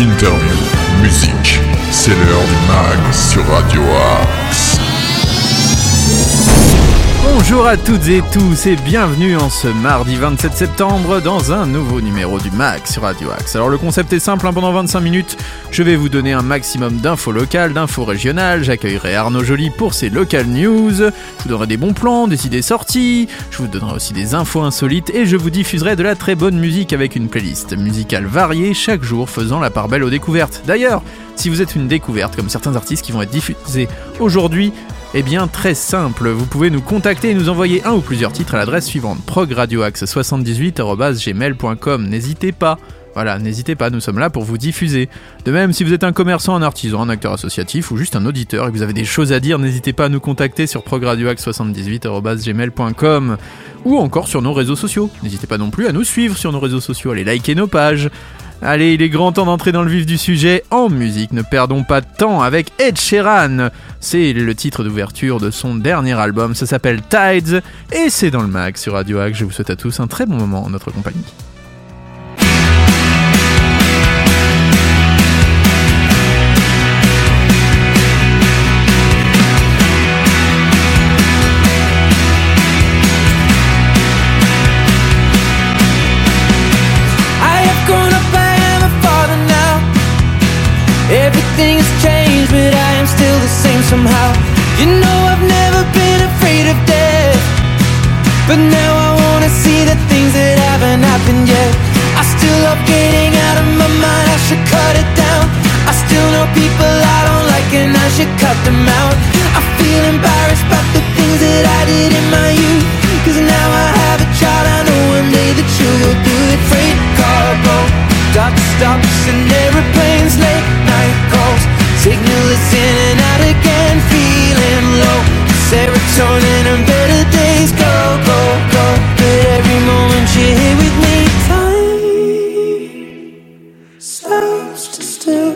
interview, musique. C'est l'heure du mag sur Radio Axe. Bonjour à toutes et tous et bienvenue en ce mardi 27 septembre dans un nouveau numéro du MAC sur Radio Axe. Alors le concept est simple, hein, pendant 25 minutes, je vais vous donner un maximum d'infos locales, d'infos régionales, j'accueillerai Arnaud Joly pour ses local news, je vous donnerai des bons plans, des idées sorties, je vous donnerai aussi des infos insolites et je vous diffuserai de la très bonne musique avec une playlist musicale variée chaque jour faisant la part belle aux découvertes. D'ailleurs, si vous êtes une découverte comme certains artistes qui vont être diffusés aujourd'hui, eh bien très simple, vous pouvez nous contacter et nous envoyer un ou plusieurs titres à l'adresse suivante progradioaxe78@gmail.com. N'hésitez pas. Voilà, n'hésitez pas, nous sommes là pour vous diffuser. De même, si vous êtes un commerçant, un artisan, un acteur associatif ou juste un auditeur et que vous avez des choses à dire, n'hésitez pas à nous contacter sur progradioaxe78@gmail.com ou encore sur nos réseaux sociaux. N'hésitez pas non plus à nous suivre sur nos réseaux sociaux, allez liker nos pages. Allez, il est grand temps d'entrer dans le vif du sujet. En musique, ne perdons pas de temps avec Ed Sheeran. C'est le titre d'ouverture de son dernier album, ça s'appelle Tides et c'est dans le mag sur Radio Hack. Je vous souhaite à tous un très bon moment en notre compagnie. Somehow. You know, I've never been afraid of death. But now I wanna see the things that haven't happened yet. I still love getting out of my mind, I should cut it down. I still know people I don't like, and I should cut them out. I feel embarrassed about the things that I did in my youth. Cause now I have a child, I know one day that you will do it. Freight cargo, dock stops and aeroplanes, late night calls. Signal is in and out again, feeling low. Serotonin and better days go, go, go. But every moment you're here with me, time stops to still.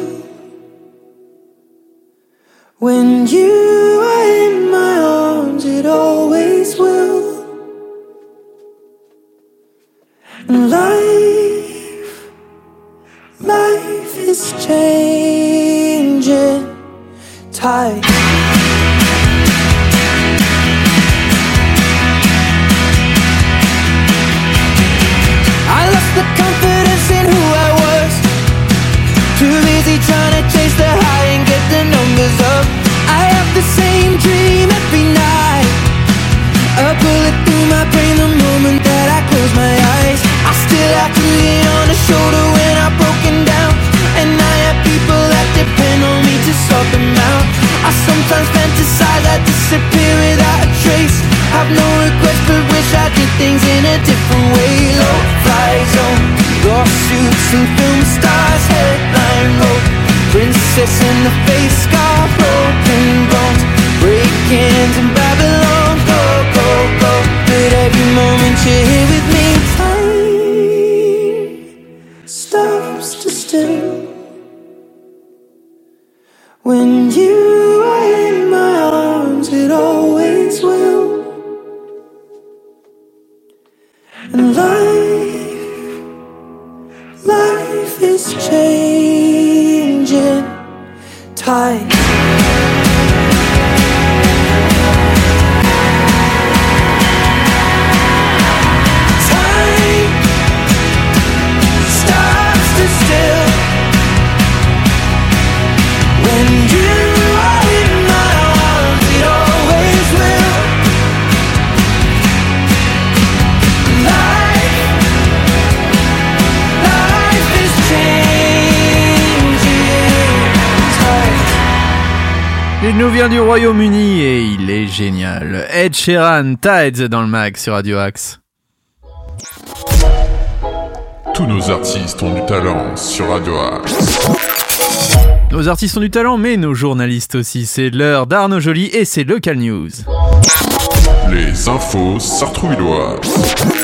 When you are in my arms, it always will. And life, life is changing. Tide. Busy trying to chase the high and get the numbers up. I have the same dream every night. A bullet through my brain the moment that I close my eyes. I still have to lean on a shoulder when I'm broken down. And I have people that depend on me to sort them out. I sometimes fantasize I disappear without a trace. Have no regrets, but wish I did things in a different way. Low fly zone, lawsuits and film stars, headline road. Princess in the face, tight. Nous vient du Royaume-Uni et il est génial. Ed Sheeran, Tides dans le mag sur Radio Axe. Tous nos artistes ont du talent sur Radio Axe. Nos artistes ont du talent, mais nos journalistes aussi. C'est l'heure d'Arnaud Joly et c'est Local News. Les infos sartrouvilloises.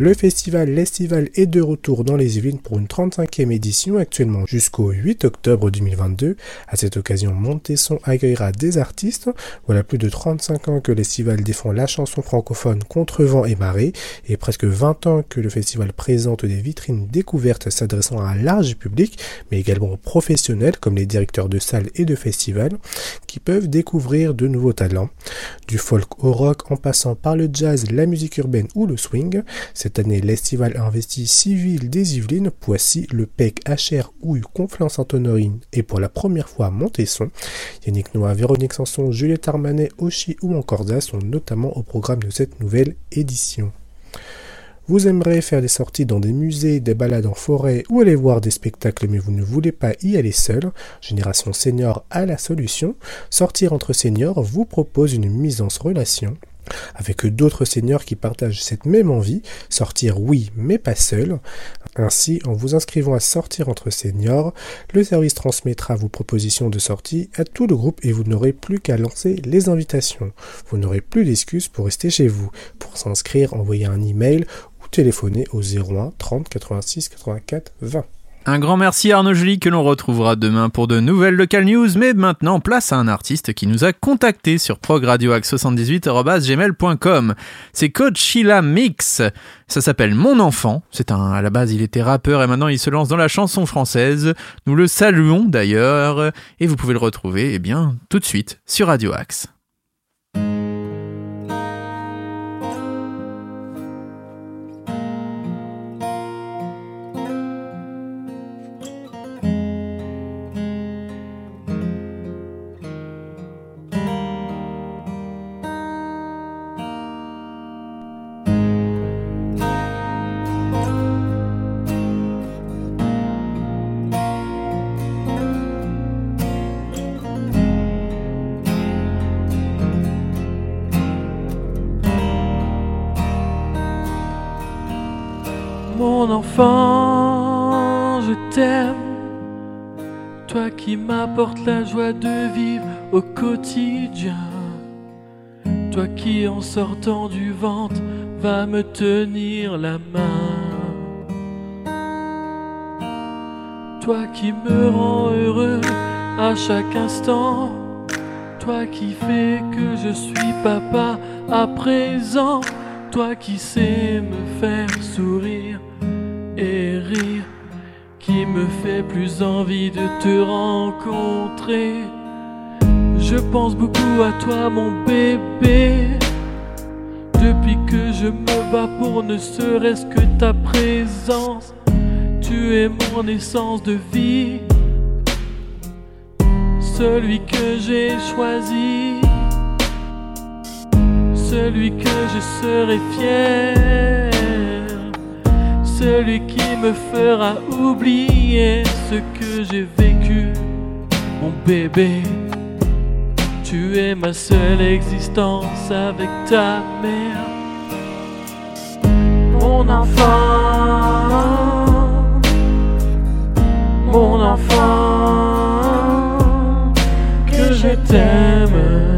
Le festival L'Estival est de retour dans les Yvelines pour une 35e édition actuellement jusqu'au 8 octobre 2022. À cette occasion, Montesson accueillera des artistes. Voilà plus de 35 ans que l'Estival défend la chanson francophone contre vent et marée et presque 20 ans que le festival présente des vitrines découvertes s'adressant à un large public mais également aux professionnels comme les directeurs de salles et de festivals qui peuvent découvrir de nouveaux talents. Du folk au rock en passant par le jazz, la musique urbaine ou le swing. Année, l'Estival a investi 6 villes des Yvelines, Poissy, Le Pec, HR, Houille, Conflans-Sainte-Honorine et pour la première fois Montesson. Yannick Noah, Véronique Sanson, Juliette Armanet, Oshi ou encore sont notamment au programme de cette nouvelle édition. Vous aimerez faire des sorties dans des musées, des balades en forêt ou aller voir des spectacles mais vous ne voulez pas y aller seul. Génération Senior a la solution. Sortir entre seniors vous propose une mise en relation avec d'autres seniors qui partagent cette même envie, sortir oui, mais pas seul. Ainsi, en vous inscrivant à sortir entre seniors, le service transmettra vos propositions de sortie à tout le groupe et vous n'aurez plus qu'à lancer les invitations. Vous n'aurez plus d'excuses pour rester chez vous. Pour s'inscrire, envoyez un email ou téléphonez au 01 30 86 84 20. Un grand merci à Arnaud Joly que l'on retrouvera demain pour de nouvelles local news, mais maintenant place à un artiste qui nous a contacté sur progradioax78.gmail.com. C'est Coach Sheila Mix. Ça s'appelle Mon Enfant. C'est un, à la base il était rappeur et maintenant il se lance dans la chanson française. Nous le saluons d'ailleurs et vous pouvez le retrouver, eh bien, tout de suite sur Radio Axe. Mon enfant, je t'aime. Toi qui m'apportes la joie de vivre au quotidien. Toi qui en sortant du ventre va me tenir la main. Toi qui me rends heureux à chaque instant. Toi qui fais que je suis papa à présent. Toi qui sais me faire sourire et rire, qui me fait plus envie de te rencontrer. Je pense beaucoup à toi, mon bébé. Depuis que je me bats pour ne serait-ce que ta présence, tu es mon essence de vie, celui que j'ai choisi celui que je serai fier, celui qui me fera oublier ce que j'ai vécu, mon bébé. Tu es ma seule existence avec ta mère, mon enfant, mon enfant, que je t'aime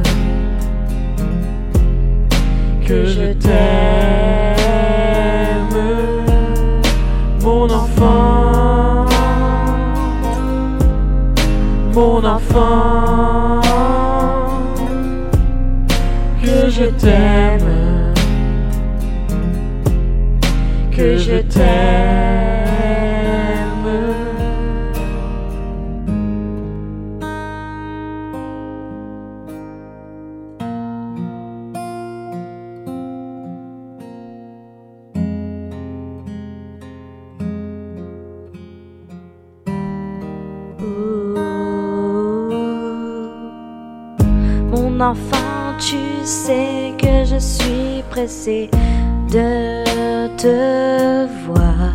que je t'aime, mon enfant, mon enfant, que je t'aime, que je t'aime. De te voir,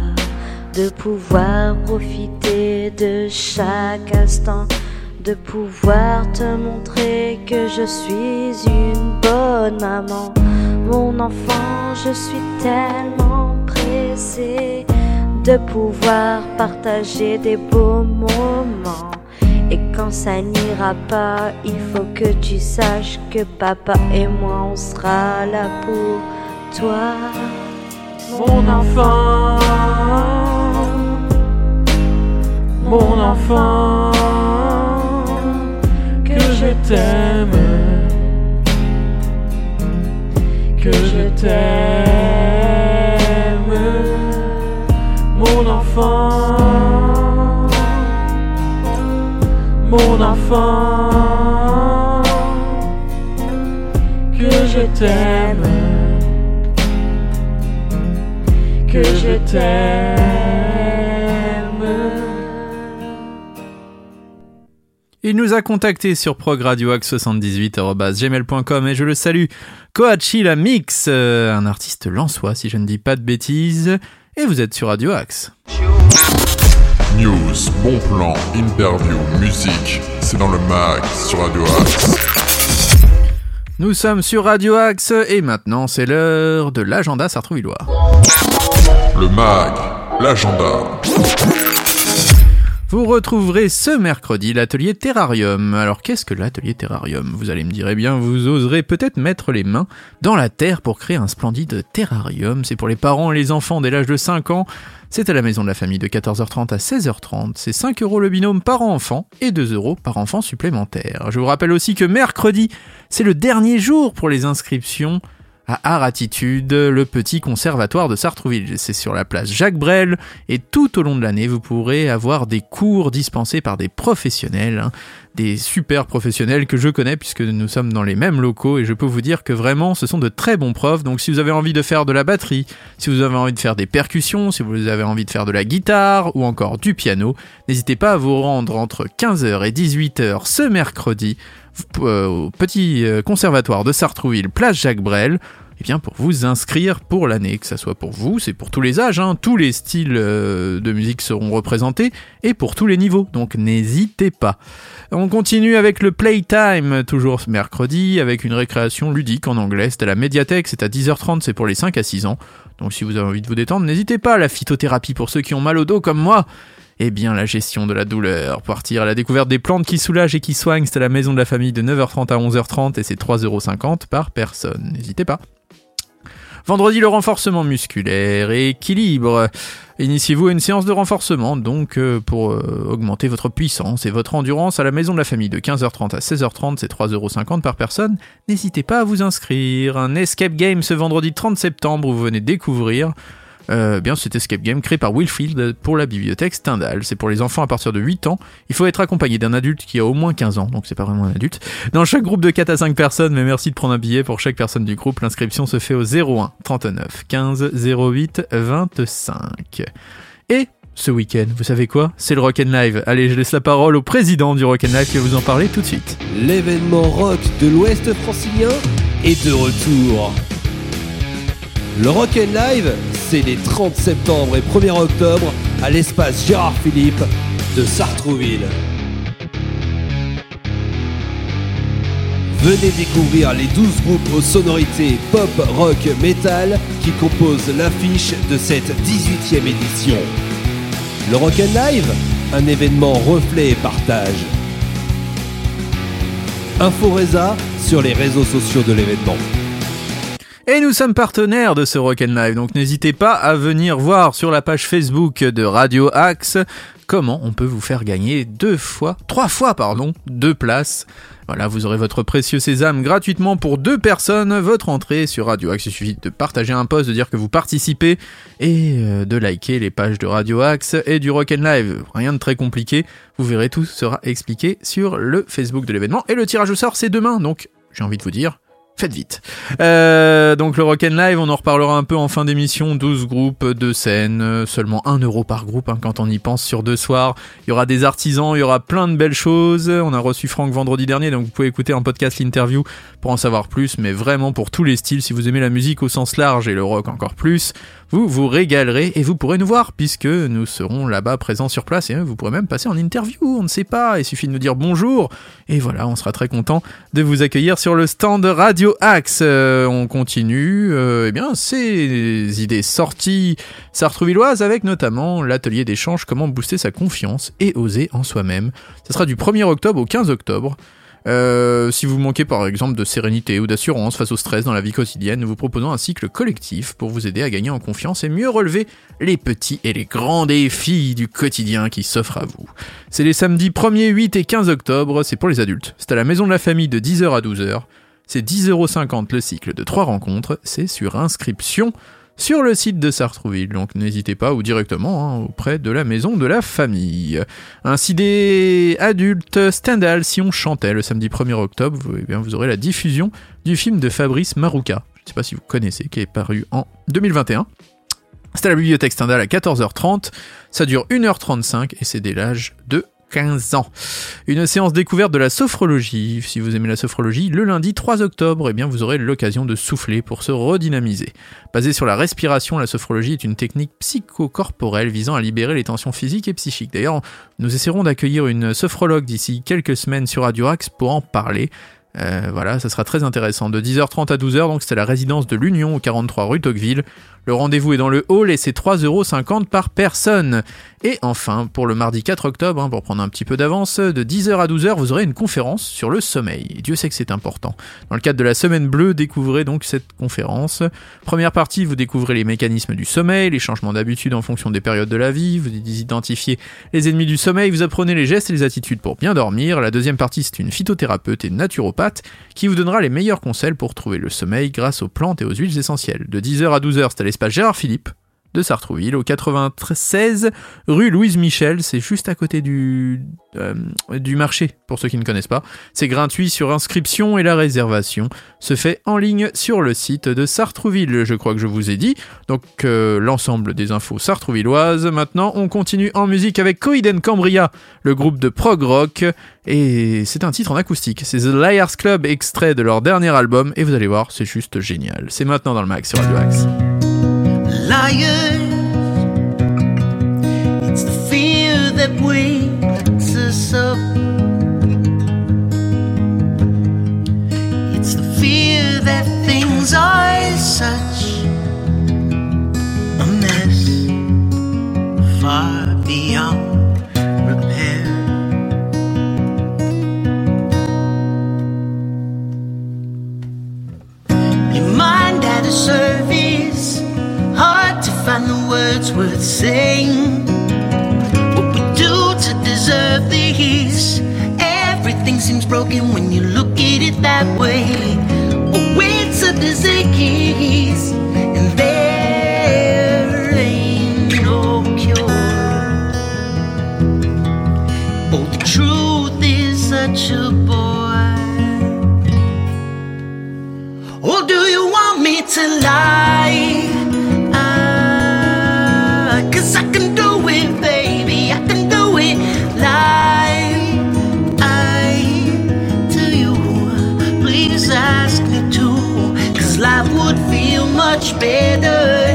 de pouvoir profiter de chaque instant, de pouvoir te montrer que je suis une bonne maman. Mon enfant, je suis tellement pressée de pouvoir partager des beaux moments. Quand ça n'ira pas, il faut que tu saches que papa et moi on sera là pour toi. Mon enfant, mon enfant, que je t'aime, que je t'aime, mon enfant, mon enfant, que je t'aime que je t'aime. Il nous a contacté sur progradioax78.gmail.com et je le salue. Koachi la Mix, euh, un artiste lançois si je ne dis pas de bêtises. Et vous êtes sur Radio Axe. News, bon plan, interview, musique, c'est dans le mag sur Radio Axe. Nous sommes sur Radio Axe et maintenant c'est l'heure de l'agenda sartrouvillois. Le mag, l'agenda. Vous retrouverez ce mercredi l'atelier Terrarium. Alors qu'est-ce que l'atelier Terrarium? Vous allez me dire, eh bien vous oserez peut-être mettre les mains dans la terre pour créer un splendide terrarium. C'est pour les parents et les enfants dès l'âge de 5 ans. C'est à la maison de la famille de 14h30 à 16h30. C'est 5 euros le binôme par enfant et 2 euros par enfant supplémentaire. Je vous rappelle aussi que mercredi, c'est le dernier jour pour les inscriptions à Art Attitude, le petit conservatoire de Sartrouville. C'est sur la place Jacques Brel et tout au long de l'année, vous pourrez avoir des cours dispensés par des professionnels, hein, des super professionnels que je connais puisque nous sommes dans les mêmes locaux et je peux vous dire que vraiment ce sont de très bons profs. Donc si vous avez envie de faire de la batterie, si vous avez envie de faire des percussions, si vous avez envie de faire de la guitare ou encore du piano, n'hésitez pas à vous rendre entre 15h et 18h ce mercredi euh, au petit euh, conservatoire de Sartrouville, place Jacques Brel, eh bien pour vous inscrire pour l'année, que ça soit pour vous, c'est pour tous les âges, hein, tous les styles euh, de musique seront représentés et pour tous les niveaux, donc n'hésitez pas. On continue avec le Playtime, toujours mercredi, avec une récréation ludique en anglais, c'est à la médiathèque, c'est à 10h30, c'est pour les 5 à 6 ans. Donc si vous avez envie de vous détendre, n'hésitez pas, la phytothérapie pour ceux qui ont mal au dos comme moi, eh bien, la gestion de la douleur. Partir à la découverte des plantes qui soulagent et qui soignent, c'est à la maison de la famille de 9h30 à 11h30 et c'est 3,50€ par personne. N'hésitez pas. Vendredi, le renforcement musculaire et équilibre. Initiez-vous à une séance de renforcement, donc euh, pour euh, augmenter votre puissance et votre endurance à la maison de la famille de 15h30 à 16h30, c'est 3,50€ par personne. N'hésitez pas à vous inscrire. Un escape game ce vendredi 30 septembre, vous venez découvrir. Euh, bien cet escape game créé par Willfield pour la bibliothèque Stendhal. C'est pour les enfants à partir de 8 ans. Il faut être accompagné d'un adulte qui a au moins 15 ans, donc c'est pas vraiment un adulte. Dans chaque groupe de 4 à 5 personnes, mais merci de prendre un billet pour chaque personne du groupe. L'inscription se fait au 01 39 15 08 25. Et ce week-end, vous savez quoi? C'est le Rock'n Live. Allez, je laisse la parole au président du Rock'n Live qui va vous en parler tout de suite. L'événement rock de l'Ouest francilien est de retour. Le Rock'n Live, c'est les 30 septembre et 1er octobre à l'espace Gérard Philippe de Sartrouville. Venez découvrir les 12 groupes aux sonorités pop, rock, metal qui composent l'affiche de cette 18e édition. Le Rock'n Live, un événement reflet et partage. Info Reza sur les réseaux sociaux de l'événement. Et nous sommes partenaires de ce Rock'n Live, donc n'hésitez pas à venir voir sur la page Facebook de Radio Axe comment on peut vous faire gagner deux fois, trois fois pardon, deux places. Voilà, vous aurez votre précieux sésame gratuitement pour deux personnes. Votre entrée sur Radio Axe, il suffit de partager un post, de dire que vous participez et euh, de liker les pages de Radio Axe et du Rock'n Live. Rien de très compliqué. Vous verrez, tout sera expliqué sur le Facebook de l'événement. Et le tirage au sort, c'est demain, donc j'ai envie de vous dire, Faites vite. Euh, donc le Rock'n Live, on en reparlera un peu en fin d'émission. 12 groupes, deux scènes, euh, seulement 1 euro par groupe hein, quand on y pense sur deux soirs. Il y aura des artisans, il y aura plein de belles choses. On a reçu Franck vendredi dernier, donc vous pouvez écouter en podcast l'interview pour en savoir plus. Mais vraiment pour tous les styles, si vous aimez la musique au sens large et le rock encore plus, vous vous régalerez et vous pourrez nous voir puisque nous serons là-bas présents sur place et hein, vous pourrez même passer en interview, on ne sait pas, il suffit de nous dire bonjour et voilà, on sera très content de vous accueillir sur le stand Radio Axe. Euh, on continue, euh, eh bien, ces idées sorties sartrouvilloises avec notamment l'atelier d'échange comment booster sa confiance et oser en soi-même. Ce sera du 1er octobre au 15 octobre. Euh, si vous manquez par exemple de sérénité ou d'assurance face au stress dans la vie quotidienne, nous vous proposons un cycle collectif pour vous aider à gagner en confiance et mieux relever les petits et les grands défis du quotidien qui s'offrent à vous. C'est les samedis 1er, 8 et 15 octobre, c'est pour les adultes. C'est à la maison de la famille de 10h à 12h. C'est 10,50€ le cycle de 3 rencontres, c'est sur inscription sur le site de Sartrouville, donc n'hésitez pas ou directement hein, auprès de la maison de la famille. Ainsi des adultes, Stendhal, si on chantait le samedi 1er octobre, vous, eh vous aurez la diffusion du film de Fabrice Marouka, je ne sais pas si vous connaissez, qui est paru en 2021. C'est à la bibliothèque Stendhal à 14h30, ça dure 1h35 et c'est dès l'âge de 15 ans. Une séance découverte de la sophrologie. Si vous aimez la sophrologie, le lundi 3 octobre, eh bien, vous aurez l'occasion de souffler pour se redynamiser. Basée sur la respiration, la sophrologie est une technique psychocorporelle visant à libérer les tensions physiques et psychiques. D'ailleurs, nous essaierons d'accueillir une sophrologue d'ici quelques semaines sur Radio Axe pour en parler. Euh, voilà, ça sera très intéressant. De 10h30 à 12h, donc c'était la résidence de l'Union au 43 rue Tocqueville. Le rendez-vous est dans le hall et c'est 3,50€ par personne. Et enfin, pour le mardi 4 octobre, hein, pour prendre un petit peu d'avance, de 10h à 12h, vous aurez une conférence sur le sommeil. Dieu sait que c'est important. Dans le cadre de la Semaine Bleue, découvrez donc cette conférence. Première partie, vous découvrez les mécanismes du sommeil, les changements d'habitude en fonction des périodes de la vie, vous identifiez les ennemis du sommeil, vous apprenez les gestes et les attitudes pour bien dormir. La deuxième partie, c'est une phytothérapeute et naturopathe qui vous donnera les meilleurs conseils pour trouver le sommeil grâce aux plantes et aux huiles essentielles. De 10h à 12h, c'est à l'espace Gérard Philippe de Sartrouville, au 96 rue Louise Michel, c'est juste à côté du, euh, du marché, pour ceux qui ne connaissent pas. C'est gratuit sur inscription et la réservation se fait en ligne sur le site de Sartrouville, je crois que je vous ai dit. Donc euh, l'ensemble des infos sartrouvilloises. Maintenant, on continue en musique avec Coiden Cambria, le groupe de prog rock, et c'est un titre en acoustique. C'est The Liars Club, extrait de leur dernier album, et vous allez voir, c'est juste génial. C'est maintenant dans le max sur Radio Axe. Liars. It's the fear that wakes us up. It's the fear that things are such a mess, far beyond worth saying. What we do to deserve this? Everything seems broken when you look at it that way. Oh, it's a disease, and there ain't no cure. Oh, the truth is such a bore. Or oh, do you want me to lie? Much better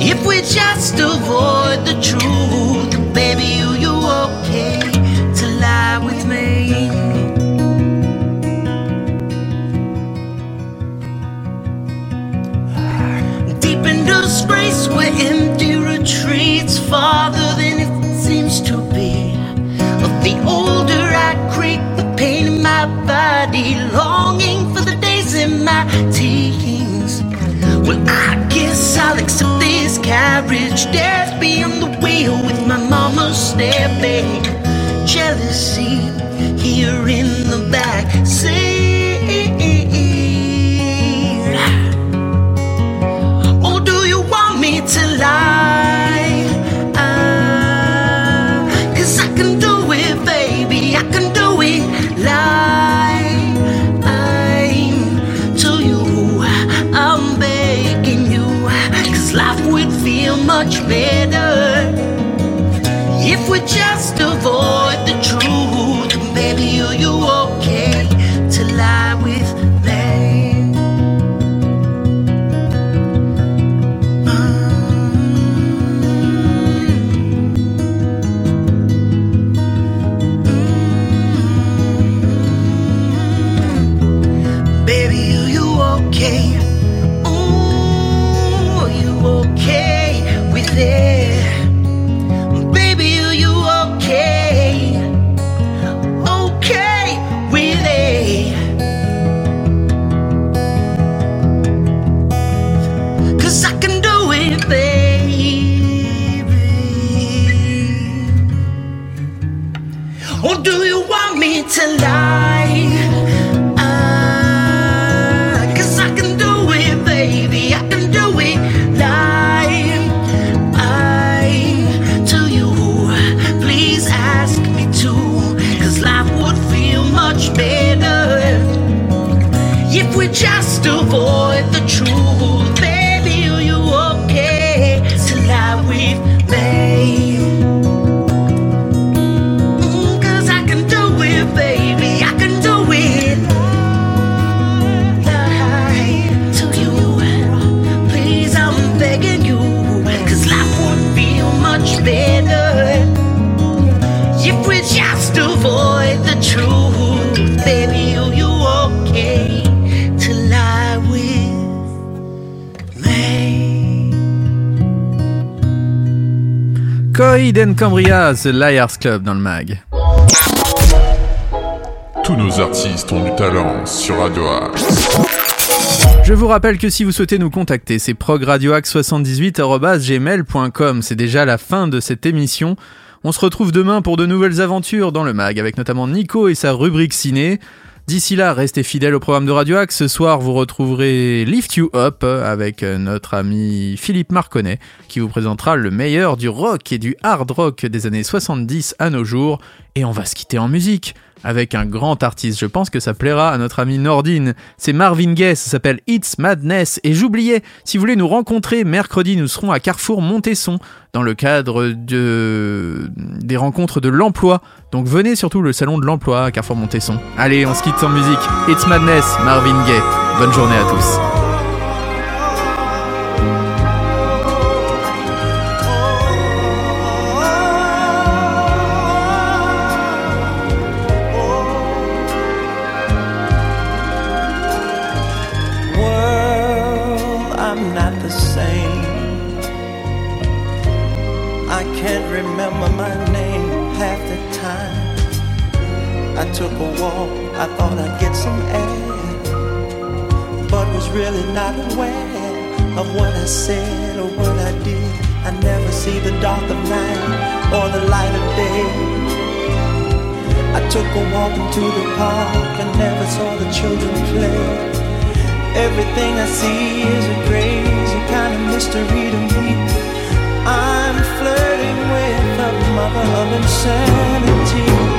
if we just avoid the truth. Baby, you, you okay to lie with me? Deep in disgrace, we're empty retreats, farther than it seems to be. But the older I creep, the pain in my body, longing for the days in my teens. Well, I guess I'll accept this carriage, death beyond the wheel with my mama stepping. Jealousy here in the back. Cambria, The Liars Club dans le mag. Tous nos artistes ont du talent sur Radio Axe. Je vous rappelle que si vous souhaitez nous contacter, c'est progradioax78.gmail.com. C'est déjà la fin de cette émission. On se retrouve demain pour de nouvelles aventures dans le mag, avec notamment Nico et sa rubrique ciné. D'ici là, restez fidèles au programme de Radio Axe. Ce soir, vous retrouverez Lift You Up avec notre ami Philippe Marconnet, qui vous présentera le meilleur du rock et du hard rock des années 70 à nos jours. Et on va se quitter en musique avec un grand artiste. Je pense que ça plaira à notre ami Nordine. C'est Marvin Gaye, ça s'appelle It's Madness. Et j'oubliais, si vous voulez nous rencontrer, mercredi, nous serons à Carrefour Montesson dans le cadre de... des rencontres de l'emploi. Donc venez surtout le salon de l'emploi à Carrefour Montesson. Allez, on se quitte en musique. It's Madness, Marvin Gaye. Bonne journée à tous. Really not aware of what I said or what I did. I never see the dark of night or the light of day. I took a walk into the park and never saw the children play. Everything I see is a crazy kind of mystery to me. I'm flirting with the mother of insanity.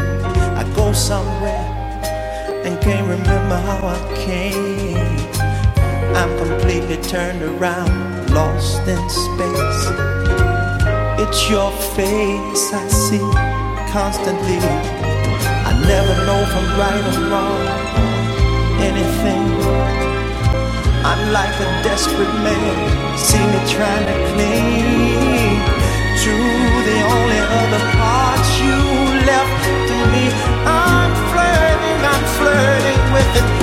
I go somewhere and can't remember how I came. I'm completely turned around, lost in space. It's your face I see constantly. I never know from right or wrong anything. I'm like a desperate man, see me trying to cling to the only other part you burning with it.